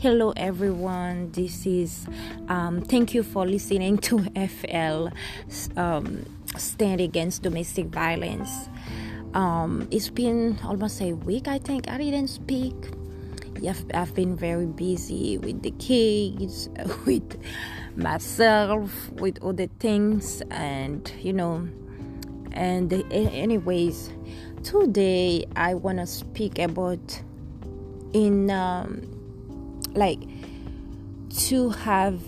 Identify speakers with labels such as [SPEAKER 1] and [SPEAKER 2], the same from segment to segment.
[SPEAKER 1] Hello, everyone. This is um, thank you for listening to FL um, Stand Against Domestic Violence. Um, it's been almost a week, I think. I didn't speak. I've, I've been very busy with the kids, with myself, with other things, and you know. And, anyways, today I want to speak about in um, like to have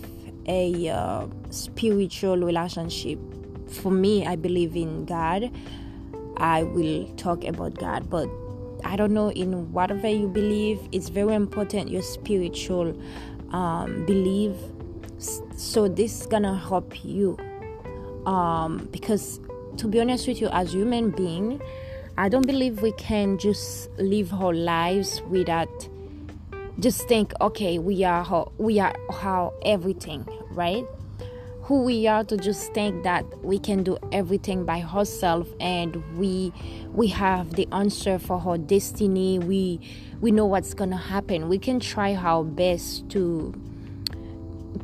[SPEAKER 1] a uh, spiritual relationship. For me i believe in god. I will talk about god but i don't know in whatever you believe it's very important your spiritual um, belief. So this is gonna help you. Um, because to be honest with you as human being i don't believe we can just live our lives without just think okay we are how we are how everything right? Who we are to just think that we can do everything by ourselves and we we have the answer for our destiny. We we know what's gonna happen. We can try our best to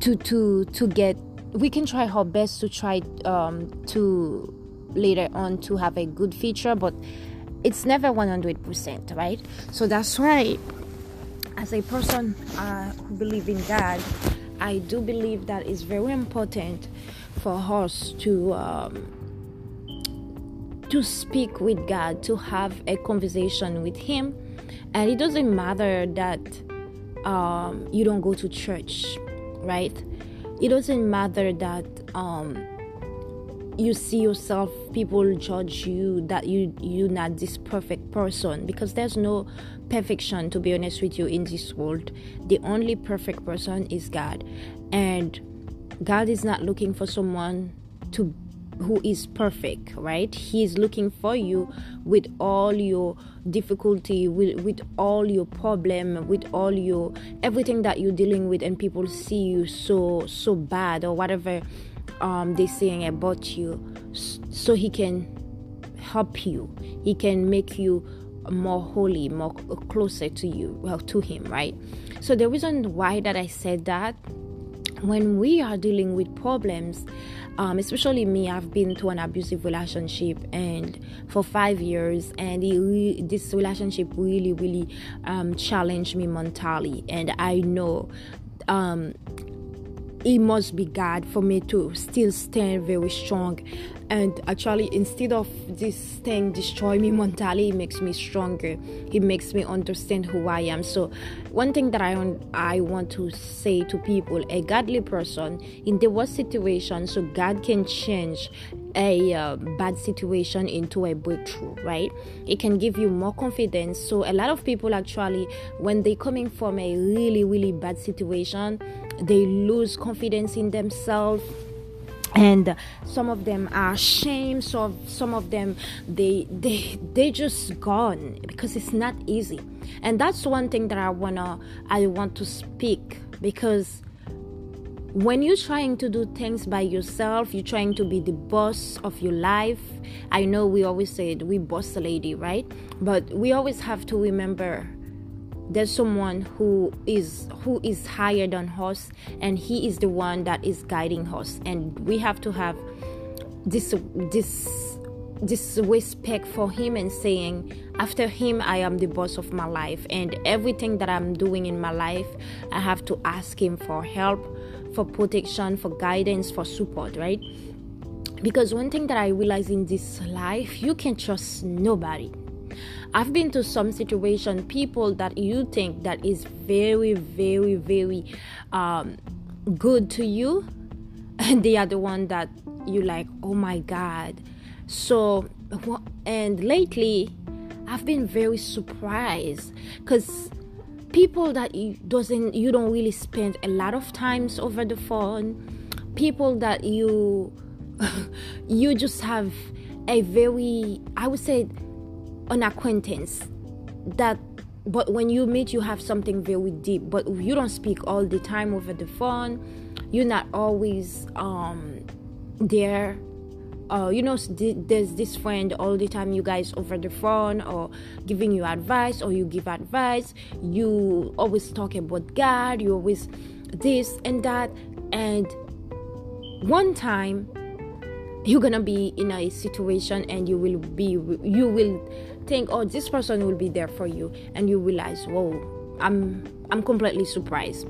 [SPEAKER 1] to to to get we can try our best to try um, to later on to have a good feature but it's never 100% right? So that's why as a person uh, who believe in God, I do believe that it's very important for us to um, to speak with God, to have a conversation with Him, and it doesn't matter that um, you don't go to church, right? It doesn't matter that um, you see yourself people judge you that you you're not this perfect person. Because there's no perfection to be honest with you in this world. The only perfect person is god. And god is not looking for someone to who is perfect right? He is looking for you with all your difficulty with, with all your problem with all your everything that you're dealing with and people see you so so bad or whatever um, they're saying about you so he can help you. He can make you more holy more closer to you well to him right? So the reason why that i said that when we are dealing with problems um, especially me i've been to an abusive relationship and for five years and really, this relationship really really um, challenged me mentally. And i know um, it must be God for me to still stand very strong. And actually, instead of this thing destroy me mentally, it makes me stronger. It makes me understand who I am. So, one thing that I want, I want to say to people: a godly person in the worst situation, so God can change a uh, bad situation into a breakthrough right it can give you more confidence so a lot of people actually when they coming from a really really bad situation they lose confidence in themselves and some of them are ashamed so some of them they they they just gone because it's not easy. And that's one thing that i wanna i want to speak because when you're trying to do things by yourself you're trying to be the boss of your life i know we always say we boss lady right? But we always have to remember there's someone who is who is higher than us and he is the one that is guiding us and we have to have this this this respect for him and saying after him i am the boss of my life. And everything that i'm doing in my life i have to ask him for help for protection for guidance for support right? Because one thing that i realize in this life you can trust nobody I've been to some situation, people that you think that is very, very, very um, good to you, and they are the one that you like. Oh my God! So, and lately, I've been very surprised because people that you doesn't you don't really spend a lot of times over the phone people that you you just have a very i would say an acquaintance that but when you meet you have something very deep but you don't speak all the time over the phone. You're not always um there. Uh, you know there's this friend all the time you guys over the phone or giving you advice or you give advice. You always talk about god you always this and that. And one time you're gonna be in a situation and you will be you will think oh this person will be there for you. And you realize whoa i'm i'm completely surprised.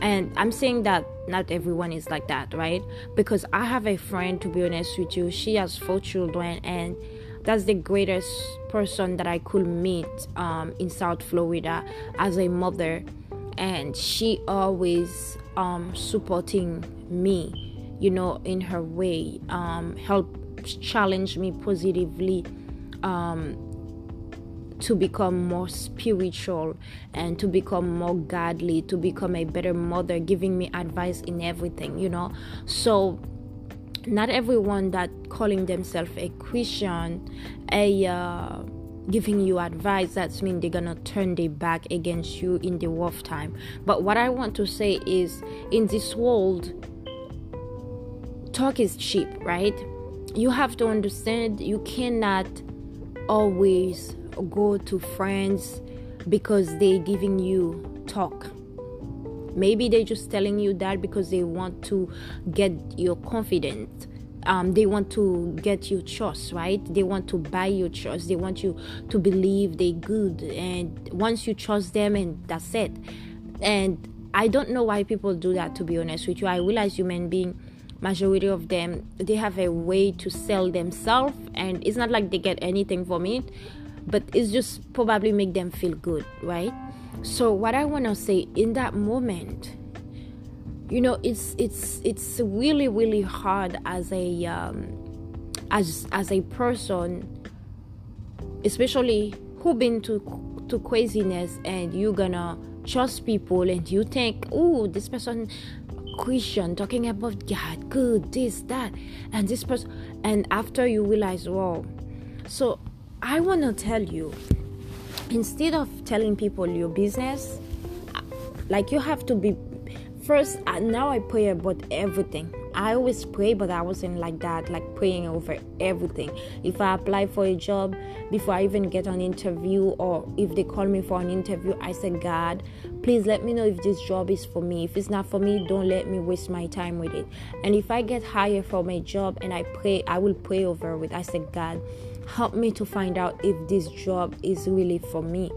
[SPEAKER 1] And i'm saying that not everyone is like that right? Because i have a friend to be honest with you she has four children and that's the greatest person that i could meet um, in south florida as a mother. And she always um, supporting me you know in her way um, help challenge me positively um, to become more spiritual and to become more godly, to become a better mother, giving me advice in everything, you know. So not everyone that calling themselves a Christian, a uh, giving you advice that's mean they're gonna turn their back against you in the rough time but what i want to say is in this world talk is cheap right you have to understand you cannot always go to friends because they're giving you talk. Maybe they're just telling you that because they want to get your confidence. Um, they want to get your trust, right? They want to buy your trust. They want you to believe they're good. And once you trust them, and that's it. And I don't know why people do that, to be honest with you. I realize human being majority of them they have a way to sell themselves and it's not like they get anything from it but it's just probably make them feel good right? So what i want to say in that moment you know it's it's it's really really hard as a um, as as a person especially who been to to craziness and you gonna trust people and you think oh this person christian talking about god good this that and this person and after you realize wow. So I want to tell you instead of telling people your business, like you have to be first. Uh, now I pray about everything. I always pray, but I wasn't like that, like praying over everything. If I apply for a job, before I even get an interview, or if they call me for an interview, I said, God, please let me know if this job is for me. If it's not for me, don't let me waste my time with it. And if I get hired for my job and I pray, I will pray over it. I said, God, help me to find out if this job is really for me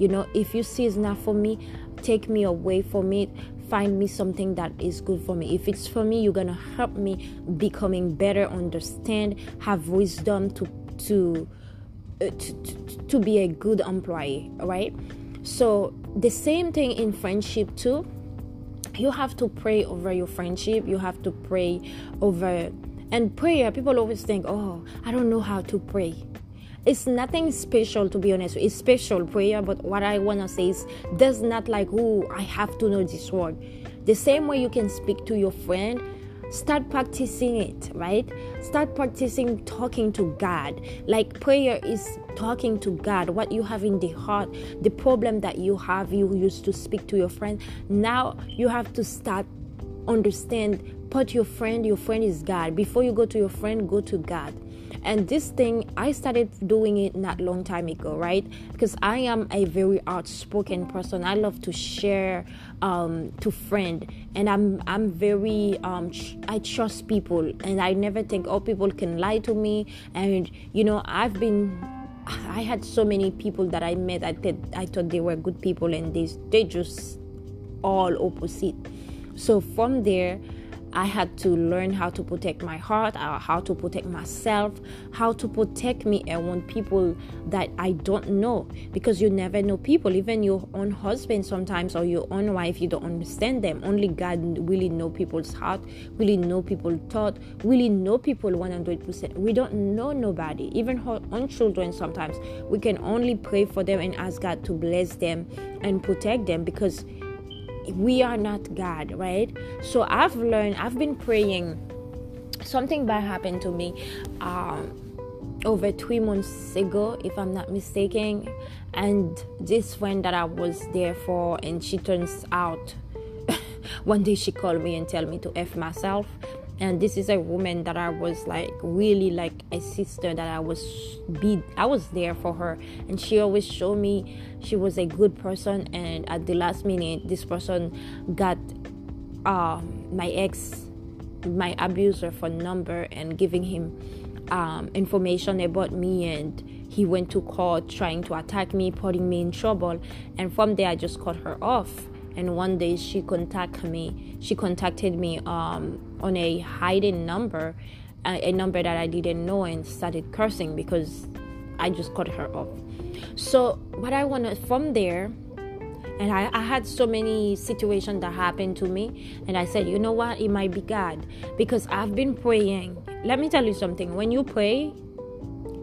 [SPEAKER 1] you know if you see it's not for me take me away from it find me something that is good for me if it's for me you're gonna help me becoming better understand have wisdom to to uh, to, to, to be a good employee right so the same thing in friendship too you have to pray over your friendship you have to pray over and prayer, people always think, oh, I don't know how to pray. It's nothing special to be honest. It's special prayer, but what I wanna say is there's not like, oh, I have to know this word. The same way you can speak to your friend, start practicing it, right? Start practicing talking to God. Like prayer is talking to God, what you have in the heart, the problem that you have, you used to speak to your friend. Now you have to start understand put your friend your friend is god before you go to your friend go to god and this thing i started doing it not long time ago right because i am a very outspoken person i love to share um, to friend. And i'm i'm very um, i trust people. And i never think oh people can lie to me. And you know i've been i had so many people that i met. I thought i thought they were good people and they they just all opposite. So from there I had to learn how to protect my heart, uh, how to protect myself, how to protect me around people that I don't know because you never know people, even your own husband sometimes or your own wife, you don't understand them. Only God really know people's heart, really know people's thought, really know people 100%. We don't know nobody, even our own children sometimes. We can only pray for them and ask God to bless them and protect them because we are not God, right? So I've learned, I've been praying. Something bad happened to me um, over three months ago, if I'm not mistaken. And this friend that I was there for, and she turns out one day she called me and tell me to f myself and this is a woman that I was like really like a sister that I was be I was there for her. And she always showed me she was a good person. And at the last minute this person got uh, my ex my abuser for number and giving him um, information about me. And he went to court trying to attack me putting me in trouble. And from there I just cut her off. And one day she contacted me. She contacted me um, on a hidden number a, a number that i didn't know and started cursing because i just cut her off. So what i wanted from there and I, I, had so many situations that happened to me and i said you know what? It might be god. Because i've been praying. Let me tell you something. When you pray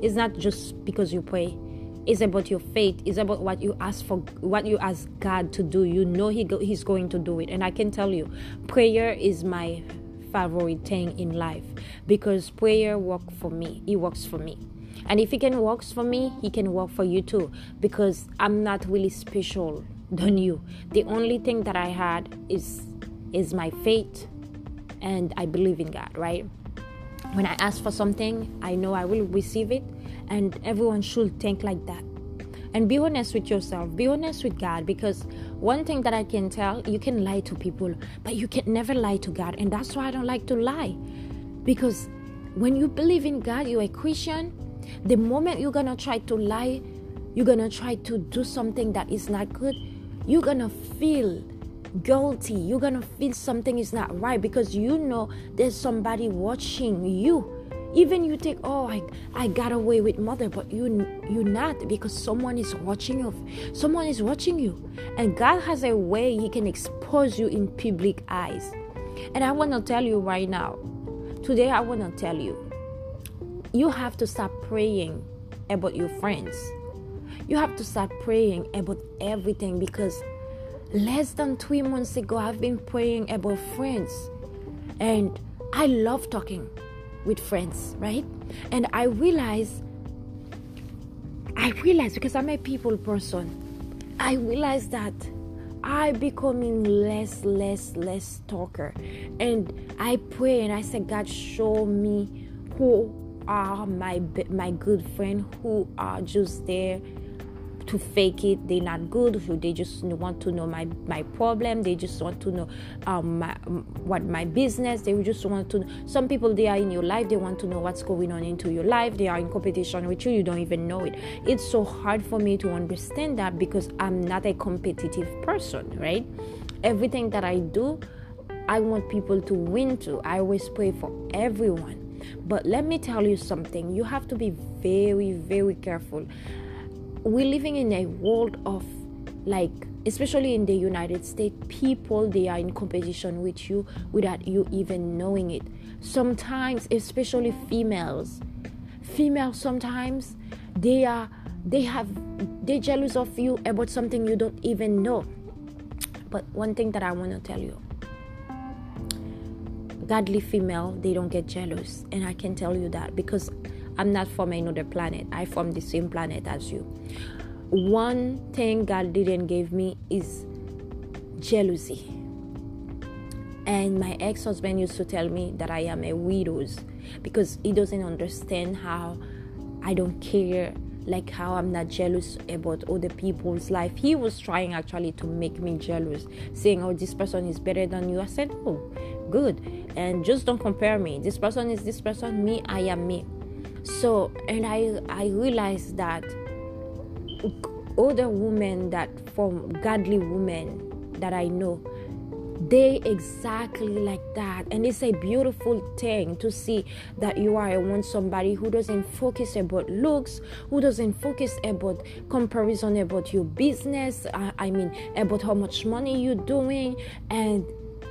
[SPEAKER 1] it's not just because you pray. It's about your faith. It's about what you ask for what you ask god to do. You know he go, he's going to do it. And i can tell you prayer is my favorite thing in life. Because prayer works for me. It works for me. And if it can works for me he can work for you too. Because i'm not really special than you. The only thing that i had is is my faith and i believe in god right? When i ask for something i know i will receive it. And everyone should think like that and be honest with yourself. Be honest with god because one thing that i can tell you can lie to people but you can never lie to god. And that's why i don't like to lie. Because when you believe in god you're a christian the moment you're gonna try to lie you're gonna try to do something that is not good you're gonna feel guilty. You're gonna feel something is not right because you know there's somebody watching you even you think oh i i got away with mother but you you not because someone is watching you someone is watching you. And god has a way he can expose you in public eyes. And i want to tell you right now today i want to tell you you have to start praying about your friends. You have to start praying about everything because less than three months ago i've been praying about friends. And i love talking with friends, right? And I realize, I realize because I'm a people person, I realize that I becoming less, less, less talker, and I pray and I say, God, show me who are my my good friend, who are just there to fake it. They're not good. They just want to know my my problem. They just want to know um, my, what my business. They just want to know. some people they are in your life. They want to know what's going on into your life. They are in competition with you. You don't even know it. It's so hard for me to understand that because i'm not a competitive person right? Everything that i do i want people to win too i always pray for everyone. But let me tell you something. You have to be very very careful we're living in a world of like especially in the united states people they are in competition with you without you even knowing it. Sometimes especially females females sometimes they are they have they're jealous of you about something you don't even know. But one thing that i want to tell you godly female they don't get jealous. And i can tell you that because I'm not from another planet. I from the same planet as you. One thing God didn't give me is jealousy. And my ex-husband used to tell me that I am a widow because he doesn't understand how I don't care like how I'm not jealous about other people's life. He was trying actually to make me jealous, saying, Oh, this person is better than you. I said, Oh, good. And just don't compare me. This person is this person, me, I am me so and i i realized that other women that from godly women that i know they exactly like that. And it's a beautiful thing to see that you are want somebody who doesn't focus about looks who doesn't focus about comparison about your business uh, i mean about how much money you're doing. And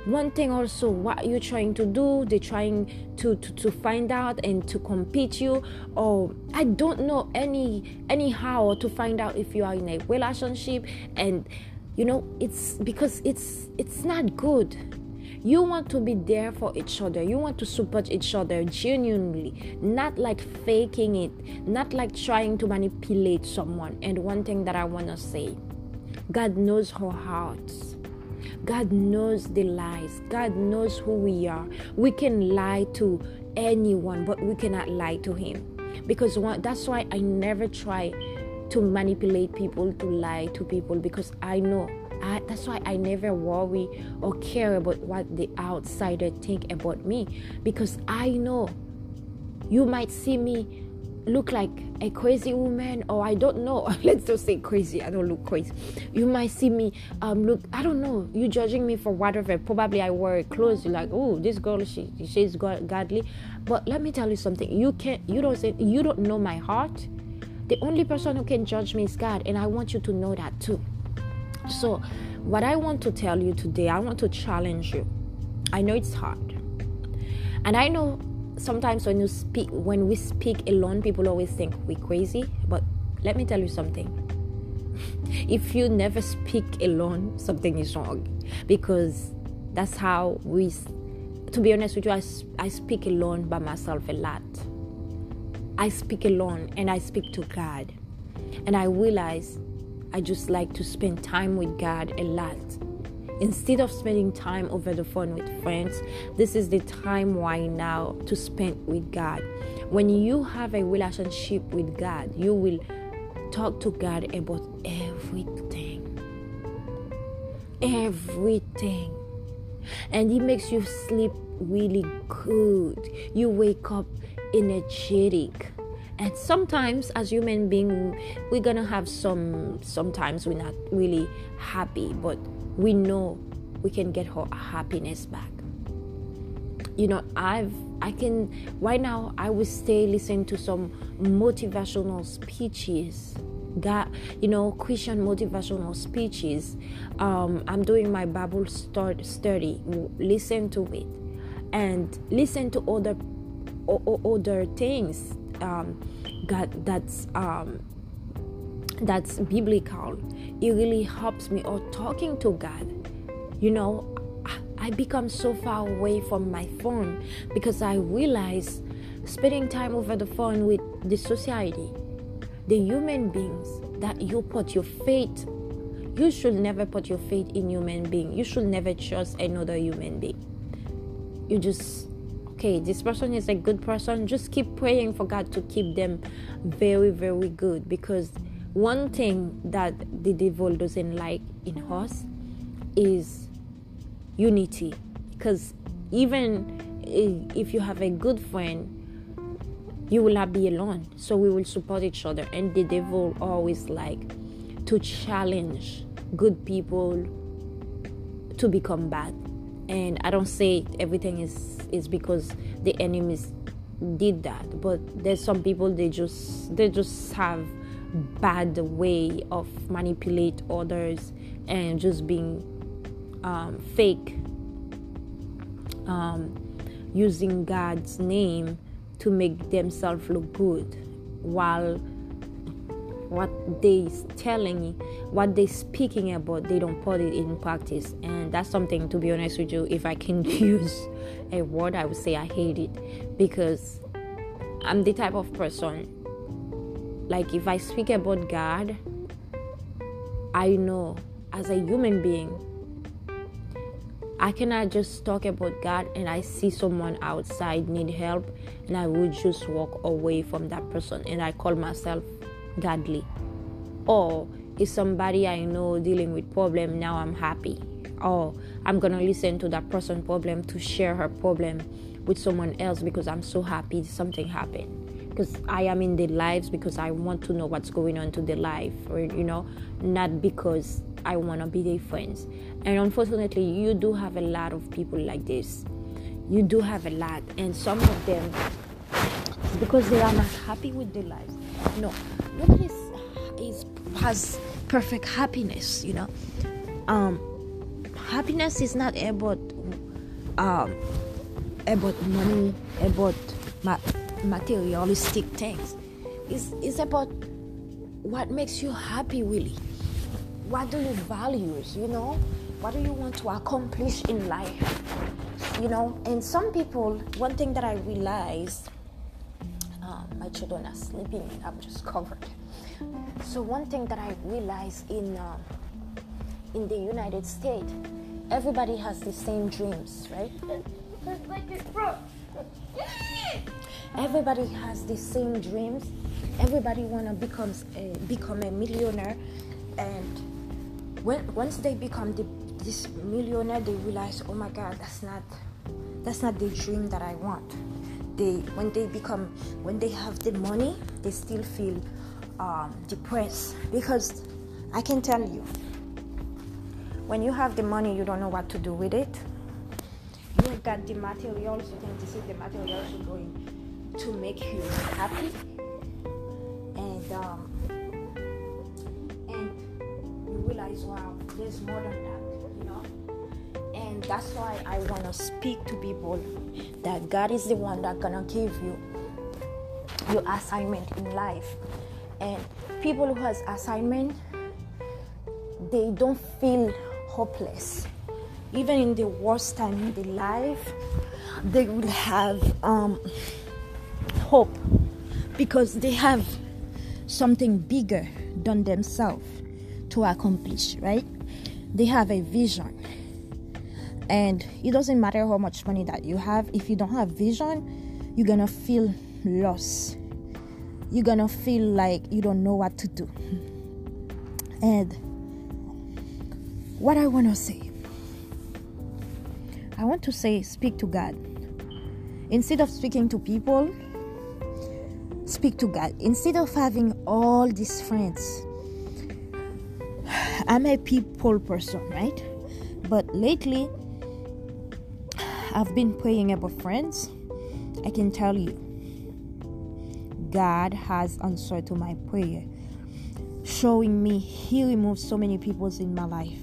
[SPEAKER 1] one thing also what you're trying to do they're trying to, to to find out and to compete you or i don't know any anyhow to find out if you are in a relationship and you know it's because it's it's not good. You want to be there for each other. You want to support each other genuinely not like faking it not like trying to manipulate someone. And one thing that i want to say god knows our hearts God knows the lies. God knows who we are. We can lie to anyone, but we cannot lie to Him. Because that's why I never try to manipulate people, to lie to people, because I know. I, that's why I never worry or care about what the outsider think about me because I know you might see me look like a crazy woman or I don't know. Let's just say crazy. I don't look crazy. You might see me um look I don't know. You judging me for whatever. Probably I wear clothes. You're like, oh, this girl she she's godly. But let me tell you something. You can't you don't say you don't know my heart. The only person who can judge me is God, and I want you to know that too. So what I want to tell you today, I want to challenge you. I know it's hard. And I know sometimes when you speak when we speak alone people always think we're crazy but let me tell you something. If you never speak alone something is wrong because that's how we to be honest with you I, I speak alone by myself a lot. I speak alone and i speak to god. And i realize i just like to spend time with god a lot Instead of spending time over the phone with friends, this is the time why now to spend with God. When you have a relationship with God, you will talk to God about everything. Everything. And it makes you sleep really good. You wake up energetic and sometimes as human being we're gonna have some sometimes we're not really happy but we know we can get her happiness back you know i've i can right now i will stay listen to some motivational speeches God, you know, Christian motivational speeches. Um, I'm doing my Bible start study. Listen to it, and listen to other other things um, God that's um, that's biblical. It really helps me. Or talking to God, you know, I become so far away from my phone because I realize spending time over the phone with the society, the human beings that you put your faith. You should never put your faith in human being. You should never trust another human being. You just okay, this person is a good person, just keep praying for God to keep them very, very good. Because one thing that the devil doesn't like in us is unity. Because even if you have a good friend, you will not be alone. So we will support each other. And the devil always like to challenge good people to become bad and i don't say everything is is because the enemies did that but there's some people they just they just have bad way of manipulate others and just being um, fake um, using god's name to make themselves look good while what they telling what they speaking about they don't put it in practice. And that's something to be honest with you if i can use a word i would say i hate it because i'm the type of person like if i speak about god i know as a human being I cannot just talk about God and I see someone outside need help and I would just walk away from that person and I call myself godly. Or is somebody i know dealing with problem now i'm happy. Or i'm gonna listen to that person problem to share her problem with someone else because i'm so happy something happened because i am in their lives because i want to know what's going on to their life or you know not because i want to be their friends. And unfortunately you do have a lot of people like this. You do have a lot and some of them because they are not happy with their lives. No nobody is has perfect happiness you know? Um happiness is not about um about money about ma- materialistic things. It's, it's about what makes you happy really. What do you value you know? What do you want to accomplish in life you know? And some people one thing that i realized um, my children are sleeping i'm just covered. So one thing that I realized in uh, in the United States everybody has the same dreams, right? Everybody has the same dreams. Everybody wanna become a, become a millionaire, and when once they become the, this millionaire, they realize, oh my God, that's not that's not the dream that I want. They when they become when they have the money, they still feel um, depressed because I can tell you, when you have the money, you don't know what to do with it. You got the materials, you this is the materials going to make you happy, and um, and you realize, wow, there's more than that, you know. And that's why I want to speak to people that God is the one that gonna give you your assignment in life, and people who has assignment they don't feel hopeless. Even in the worst time in their life, they will have um, hope because they have something bigger than themselves to accomplish, right? They have a vision. And it doesn't matter how much money that you have, if you don't have vision, you're gonna feel lost. You're gonna feel like you don't know what to do. And what I want to say. I want to say, speak to God. Instead of speaking to people, speak to God. Instead of having all these friends, I'm a people person, right? But lately, I've been praying about friends. I can tell you, God has answered to my prayer, showing me He removed so many people in my life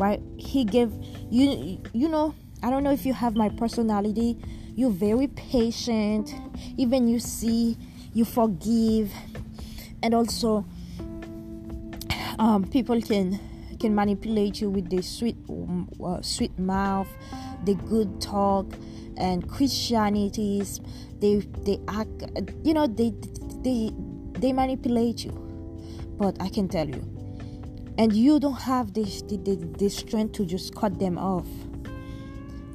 [SPEAKER 1] right he gave you you know i don't know if you have my personality you're very patient. Even you see you forgive. And also um, people can can manipulate you with the sweet um, uh, sweet mouth the good talk and christianities. They they act you know they they they manipulate you. But i can tell you and you don't have the, the, the, strength to just cut them off.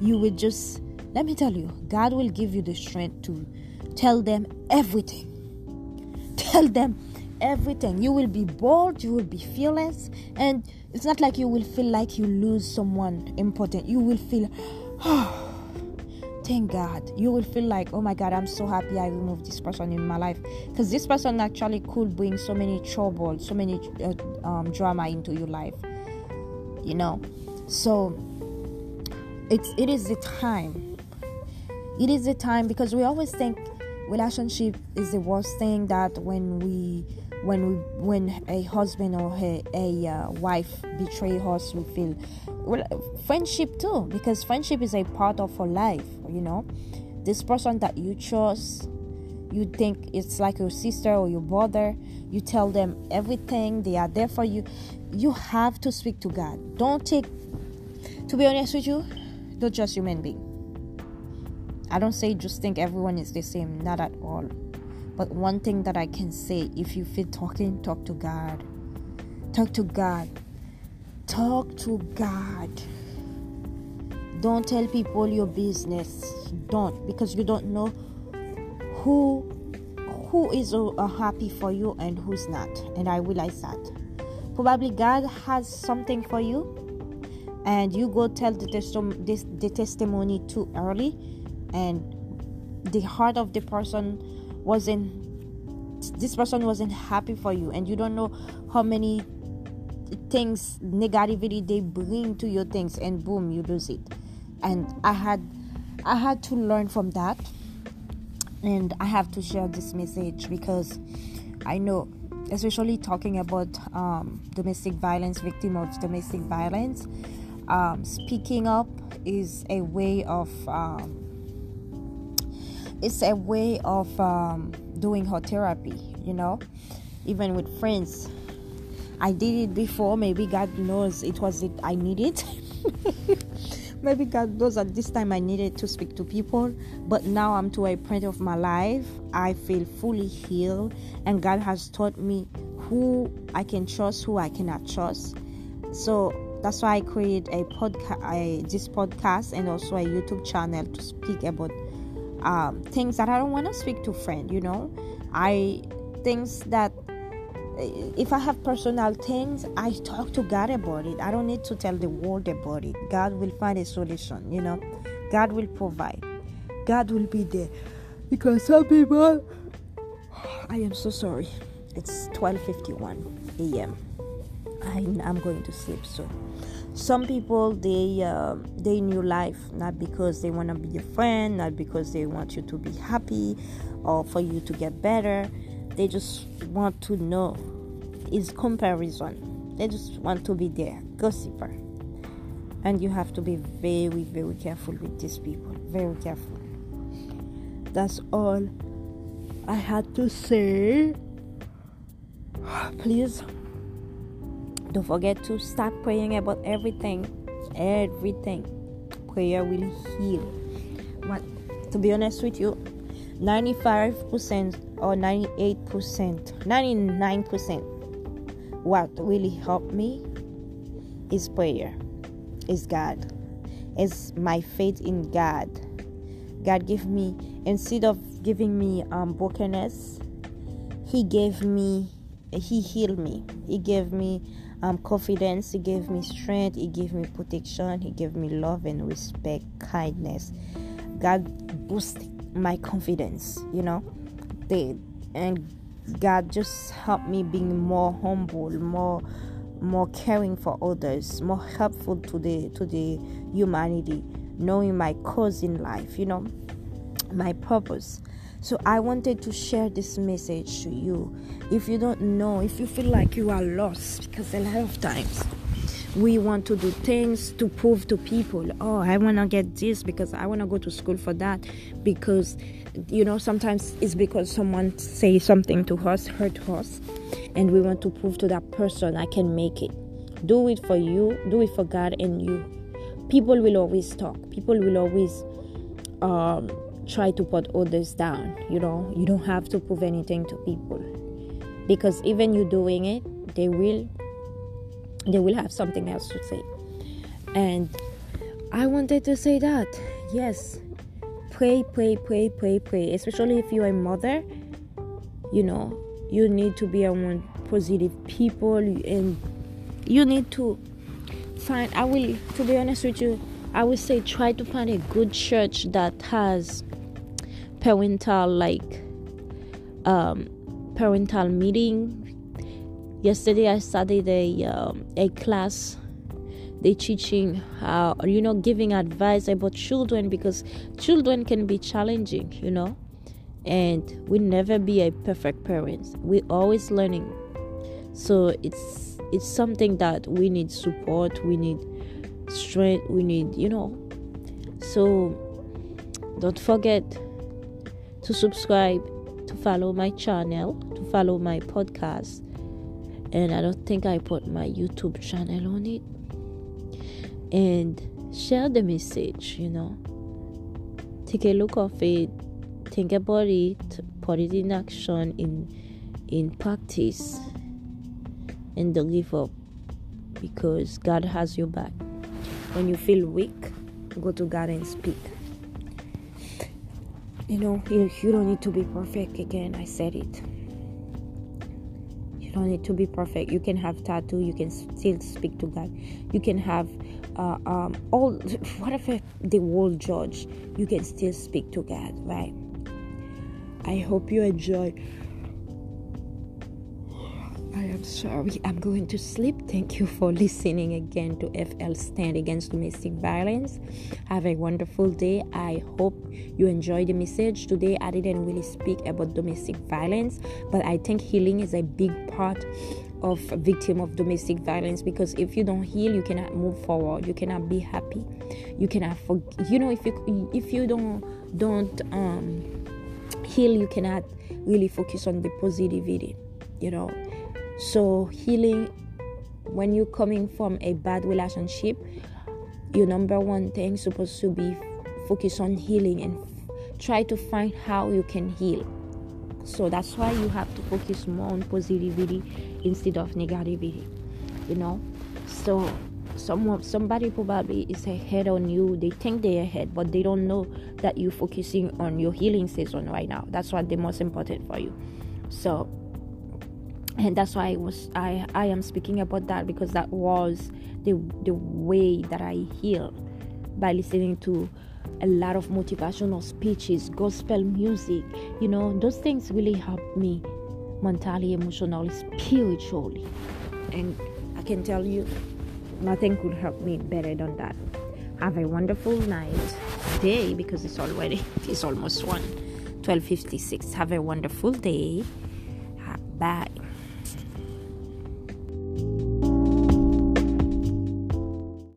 [SPEAKER 1] You will just let me tell you god will give you the strength to tell them everything tell them everything you will be bold you will be fearless and it's not like you will feel like you lose someone important you will feel oh thank God. You will feel like, oh my God, I'm so happy I removed this person in my life. Because this person actually could bring so many trouble, so many uh, um, drama into your life. You know? So, it's, it is the time. It is the time because we always think relationship is the worst thing that when we when we when a husband or a, a uh, wife betray us we feel well, friendship too because friendship is a part of our life you know? This person that you chose you think it's like your sister or your brother you tell them everything they are there for you. You have to speak to god. Don't take to be honest with you don't just human being i don't say just think everyone is the same not at all but one thing that i can say if you feel talking talk to god talk to god Talk to God. Don't tell people your business. Don't because you don't know who who is happy for you and who's not. And I realize that. Probably God has something for you and you go tell the testimony too early and the heart of the person wasn't this person wasn't happy for you. And you don't know how many things negativity they bring to your things and boom you lose it. And i had i had to learn from that. And i have to share this message because i know especially talking about um, domestic violence victim of domestic violence um, speaking up is a way of um, it's a way of um, doing her therapy you know even with friends I did it before. Maybe God knows it was it I needed. Maybe God knows at this time I needed to speak to people. But now I'm to a point of my life. I feel fully healed, and God has taught me who I can trust, who I cannot trust. So that's why I create a podcast, this podcast, and also a YouTube channel to speak about um, things that I don't want to speak to friends. You know, I things that if I have personal things, I talk to God about it. I don't need to tell the world about it. God will find a solution, you know. God will provide. God will be there. Because some people I am so sorry. It's 12:51 a.m. I'm going to sleep soon. Some people they uh, they knew life not because they want to be your friend, not because they want you to be happy or for you to get better. They just want to know. Is comparison. They just want to be there gossiper. And you have to be very very careful with these people. Very careful. That's all i had to say. Please don't forget to start praying about everything. Everything. Prayer will heal. But to be honest with you 95% or 98%, 99%, what really helped me is prayer, is God, is my faith in God. God gave me, instead of giving me um, brokenness, He gave me, He healed me. He gave me um, confidence, He gave me strength, He gave me protection, He gave me love and respect, kindness. God boosted my confidence, you know. They and God just helped me being more humble, more more caring for others, more helpful to the to the humanity, knowing my cause in life, you know, my purpose. So I wanted to share this message to you. If you don't know, if you feel like you are lost, because a lot of times we want to do things to prove to people oh i want to get this because i want to go to school for that because you know sometimes it's because someone say something to us hurt us and we want to prove to that person i can make it. Do it for you do it for god and you. People will always talk. People will always um, try to put others down you know? You don't have to prove anything to people. Because even you doing it they will they will have something else to say. And I wanted to say that yes, pray, pray, pray, pray, pray, especially if you're a mother, you know, you need to be around positive people and you need to find I will to be honest with you, I would say try to find a good church that has parental like um parental meeting. Yesterday i studied a um, a class. They teaching how you know giving advice about children because children can be challenging you know? And we never be a perfect parents. We always learning. So it's it's something that we need support we need strength we need you know? So don't forget to subscribe to follow my channel to follow my podcast and I don't think I put my YouTube channel on it. And share the message, you know. Take a look of it, think about it, put it in action, in in practice, and don't give up because God has your back. When you feel weak, go to God and speak. You know, you, you don't need to be perfect again. I said it. You don't need to be perfect. You can have tattoo. You can still speak to god. You can have uh, um, all whatever the world judge? You can still speak to god right? I hope you enjoy sorry, I'm going to sleep. Thank you for listening again to FL Stand Against Domestic Violence. Have a wonderful day. I hope you enjoyed the message. Today, I didn't really speak about domestic violence, but I think healing is a big part of victim of domestic violence because if you don't heal you cannot move forward you cannot be happy you cannot for, you know if you if you don't don't um heal you cannot really focus on the positivity you know so, healing when you're coming from a bad relationship, your number one thing supposed to be focus on healing and try to find how you can heal. So that's why you have to focus more on positivity instead of negativity. You know? So someone somebody probably is ahead on you they think they're ahead but they don't know that you're focusing on your healing season right now that's what the most important for you so and that's why I was I I am speaking about that because that was the the way that I heal by listening to a lot of motivational speeches, gospel music. You know, those things really help me mentally, emotionally, spiritually. And I can tell you, nothing could help me better than that. Have a wonderful night, day, because it's already, it's almost 1, 12.56. Have a wonderful day. Bye.